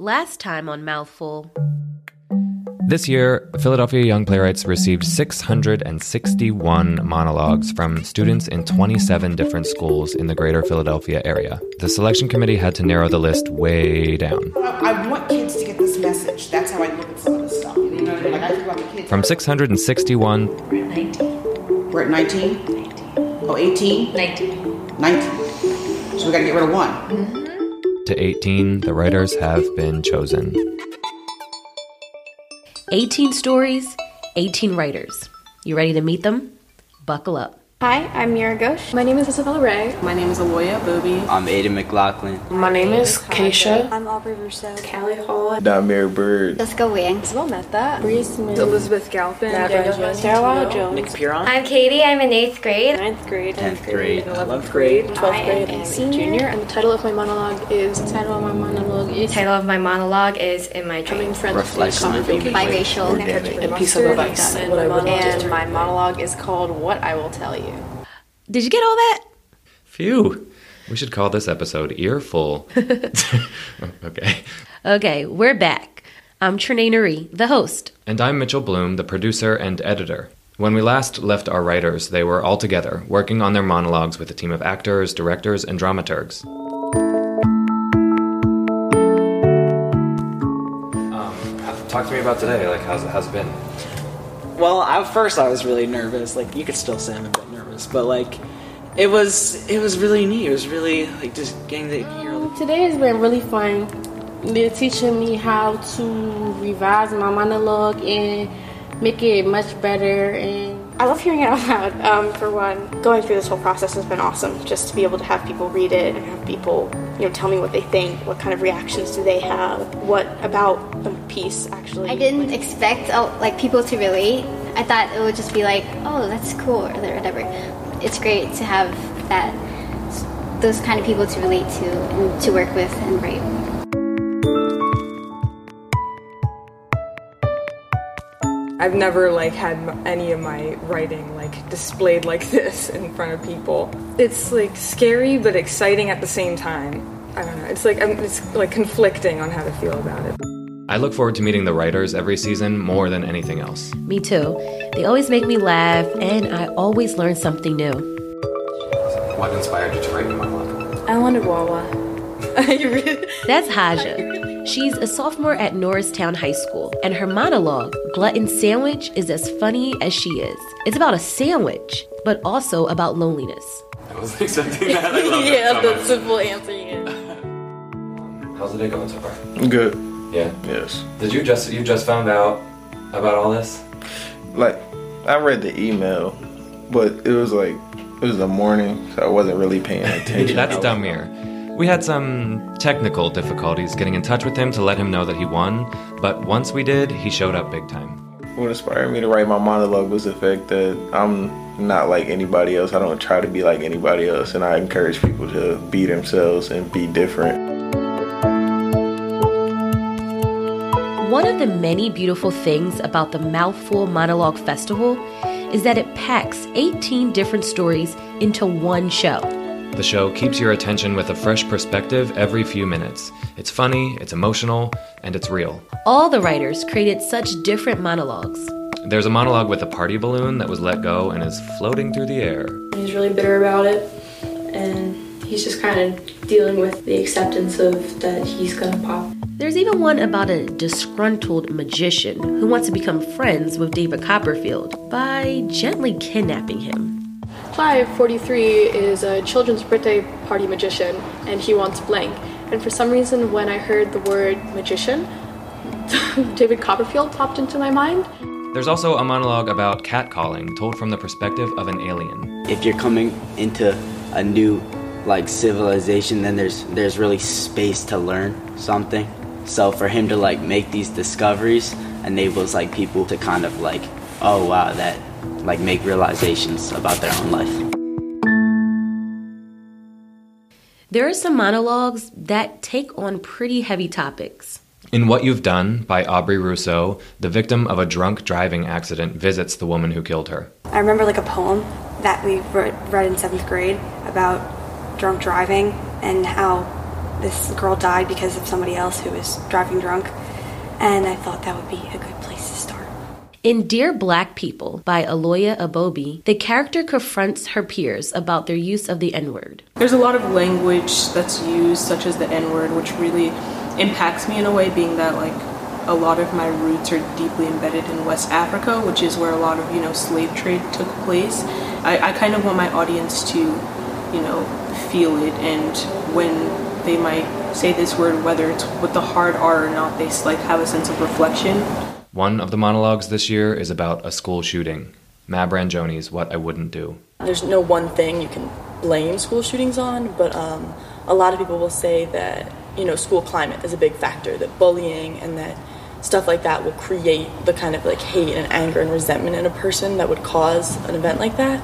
Last time on Mouthful. This year, Philadelphia Young Playwrights received 661 monologues from students in 27 different schools in the greater Philadelphia area. The selection committee had to narrow the list way down. I want kids to get this message. That's how I look at some of this stuff. You know, like I think about the kids. From 661 We're at 19? Oh, 18? 19. 19. So we gotta get rid of one. Mm-hmm. To 18, the writers have been chosen. 18 stories, 18 writers. You ready to meet them? Buckle up. Hi, I'm Mira Ghosh. My name is Isabella Ray. My name is Aloya Abobi. I'm Aiden McLaughlin. My name is Keisha. I'm Aubrey Rousseau. Callie Hall. Damir Bird. Jessica Wang. Isabel Mehta. Bree Smith. Elizabeth Galpin. Sarah Jones. Nick Piron. I'm Katie. I'm in eighth grade. Ninth grade. 10th grade. 11th grade. 12th I grade. am a senior. And the title of my monologue is. The title of my monologue is. Title of my monologue is In My Coming Dreams. Friends Reflection of being Biracial. A piece of advice. And my monologue is called What I Will Tell You. Did you get all that? Phew. We should call this episode Earful. okay. Okay, we're back. I'm Trinae Nuri, the host. And I'm Mitchell Bloom, the producer and editor. When we last left our writers, they were all together, working on their monologues with a team of actors, directors, and dramaturgs. Um, talk to me about today. Like, how's, how's it been? Well, at first I was really nervous. Like you could still say I'm a bit nervous, but like it was it was really neat. It was really like just getting to hear. all the- Today has been really fun. They're teaching me how to revise my monologue and make it much better. And I love hearing it out loud. Um, for one, going through this whole process has been awesome. Just to be able to have people read it and have people, you know, tell me what they think. What kind of reactions do they have? What about the piece actually? I didn't expect uh, like people to relate. I thought it would just be like, oh, that's cool or whatever. It's great to have that those kind of people to relate to and to work with and write. I've never like had any of my writing like displayed like this in front of people. It's like scary but exciting at the same time. I don't know. It's like um, it's like conflicting on how to feel about it. I look forward to meeting the writers every season more than anything else. Me too. They always make me laugh, and I always learn something new. What inspired you to write your monologue? I wanted Wawa. That's Haja. She's a sophomore at Norristown High School, and her monologue, Glutton Sandwich, is as funny as she is. It's about a sandwich, but also about loneliness. I wasn't expecting that. I love yeah, the simple answer. Yeah. How's the day going so far? Good. Yeah. Yes. Did you just you just found out about all this? Like, I read the email, but it was like it was the morning, so I wasn't really paying attention. That's I was- Damir. We had some technical difficulties getting in touch with him to let him know that he won, but once we did, he showed up big time. What inspired me to write my monologue was the fact that I'm not like anybody else. I don't try to be like anybody else, and I encourage people to be themselves and be different. One of the many beautiful things about the Mouthful Monologue Festival is that it packs 18 different stories into one show. The show keeps your attention with a fresh perspective every few minutes. It's funny, it's emotional, and it's real. All the writers created such different monologues. There's a monologue with a party balloon that was let go and is floating through the air. He's really bitter about it, and he's just kind of dealing with the acceptance of that he's gonna pop. There's even one about a disgruntled magician who wants to become friends with David Copperfield by gently kidnapping him. Clive, 43, is a children's birthday party magician, and he wants blank. And for some reason, when I heard the word magician, David Copperfield popped into my mind. There's also a monologue about catcalling told from the perspective of an alien. If you're coming into a new like civilization, then there's there's really space to learn something. So for him to like make these discoveries enables like people to kind of like, oh wow, that like make realizations about their own life. There are some monologues that take on pretty heavy topics. In What You've Done by Aubrey Rousseau, the victim of a drunk driving accident visits the woman who killed her. I remember like a poem that we read, read in seventh grade about drunk driving and how this girl died because of somebody else who was driving drunk, and I thought that would be a good place to start. In Dear Black People by Aloya Abobi, the character confronts her peers about their use of the N word. There's a lot of language that's used, such as the N word, which really impacts me in a way, being that, like, a lot of my roots are deeply embedded in West Africa, which is where a lot of, you know, slave trade took place. I, I kind of want my audience to, you know, feel it, and when they might say this word, whether it's with the hard R or not, they like have a sense of reflection. One of the monologues this year is about a school shooting. Mab Ranjoni's What I Wouldn't Do. There's no one thing you can blame school shootings on, but um, a lot of people will say that you know school climate is a big factor, that bullying and that stuff like that will create the kind of like hate and anger and resentment in a person that would cause an event like that.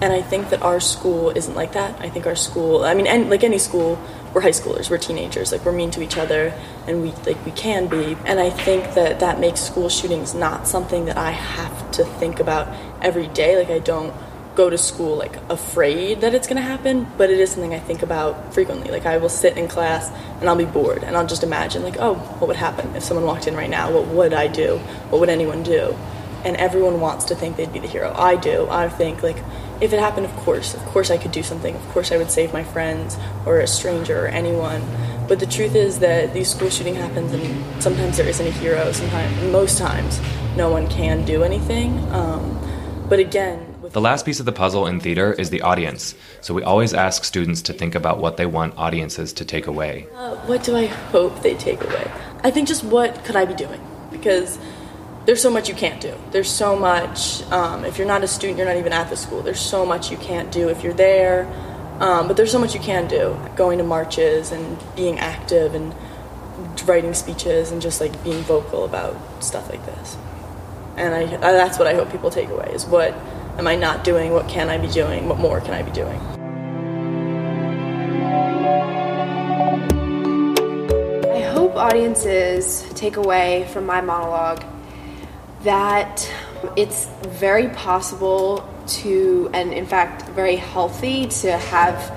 And I think that our school isn't like that. I think our school, I mean, and like any school, we're high schoolers, we're teenagers, like we're mean to each other, and we like we can be. And I think that that makes school shootings not something that I have to think about every day. Like I don't go to school like afraid that it's going to happen, but it is something I think about frequently. Like I will sit in class and I'll be bored and I'll just imagine like, oh, what would happen if someone walked in right now? What would I do? What would anyone do? And everyone wants to think they'd be the hero. I do. I think like if it happened, of course, of course I could do something. Of course I would save my friends or a stranger or anyone. But the truth is that these school shooting happens, and sometimes there isn't a hero. Sometimes, most times, no one can do anything. Um, but again, the last piece of the puzzle in theater is the audience. So we always ask students to think about what they want audiences to take away. Uh, what do I hope they take away? I think just what could I be doing? Because there's so much you can't do. There's so much, um, if you're not a student, you're not even at the school. There's so much you can't do if you're there. Um, but there's so much you can do. Going to marches and being active and writing speeches and just like being vocal about stuff like this. And I, I, that's what I hope people take away is what am I not doing? What can I be doing? What more can I be doing? I hope audiences take away from my monologue that it's very possible to, and in fact, very healthy to have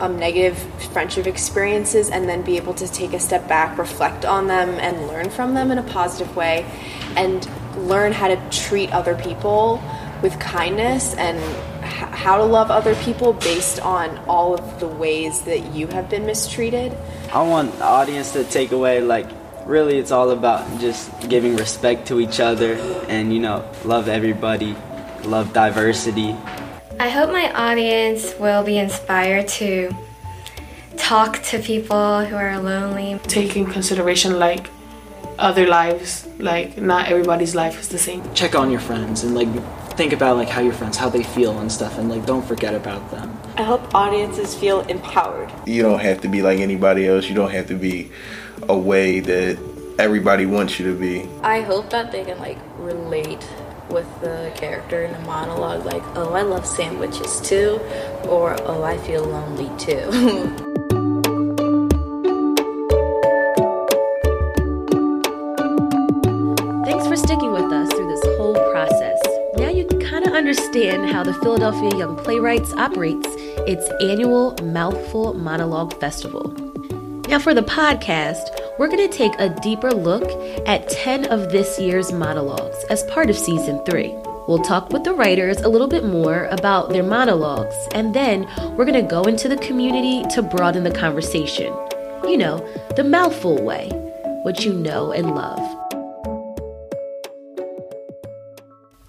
um, negative friendship experiences and then be able to take a step back, reflect on them, and learn from them in a positive way, and learn how to treat other people with kindness and h- how to love other people based on all of the ways that you have been mistreated. I want the audience to take away like really it's all about just giving respect to each other and you know love everybody love diversity I hope my audience will be inspired to talk to people who are lonely. Take in consideration like other lives, like not everybody's life is the same. Check on your friends and like think about like how your friends how they feel and stuff and like don't forget about them. I hope audiences feel empowered. You don't have to be like anybody else. You don't have to be a way that everybody wants you to be. I hope that they can like relate with the character in the monologue like, "Oh, I love sandwiches too," or "Oh, I feel lonely too." Thanks for sticking with us through this whole process. Now you can kind of understand how the Philadelphia Young Playwrights operates its annual Mouthful Monologue Festival. Now, for the podcast, we're going to take a deeper look at 10 of this year's monologues as part of season three. We'll talk with the writers a little bit more about their monologues, and then we're going to go into the community to broaden the conversation. You know, the mouthful way, what you know and love.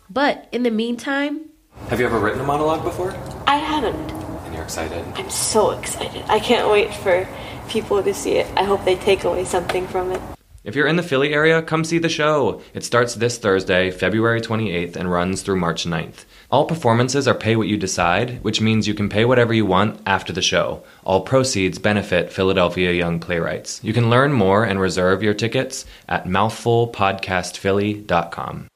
But in the meantime, Have you ever written a monologue before? I haven't. And you're excited? I'm so excited. I can't wait for people to see it. I hope they take away something from it. If you're in the Philly area, come see the show. It starts this Thursday, February 28th, and runs through March 9th. All performances are pay what you decide, which means you can pay whatever you want after the show. All proceeds benefit Philadelphia Young Playwrights. You can learn more and reserve your tickets at mouthfulpodcastphilly.com.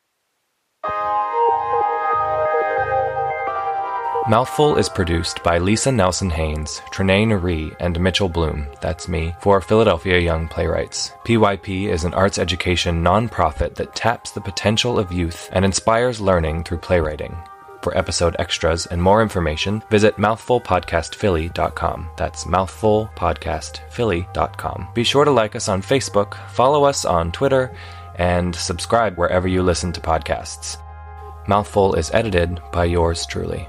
Mouthful is produced by Lisa Nelson Haynes, Trinae Ree, and Mitchell Bloom, that's me, for Philadelphia Young Playwrights. PYP is an arts education nonprofit that taps the potential of youth and inspires learning through playwriting. For episode extras and more information, visit mouthfulpodcastphilly.com. That's mouthfulpodcastphilly.com. Be sure to like us on Facebook, follow us on Twitter, and subscribe wherever you listen to podcasts. Mouthful is edited by yours truly.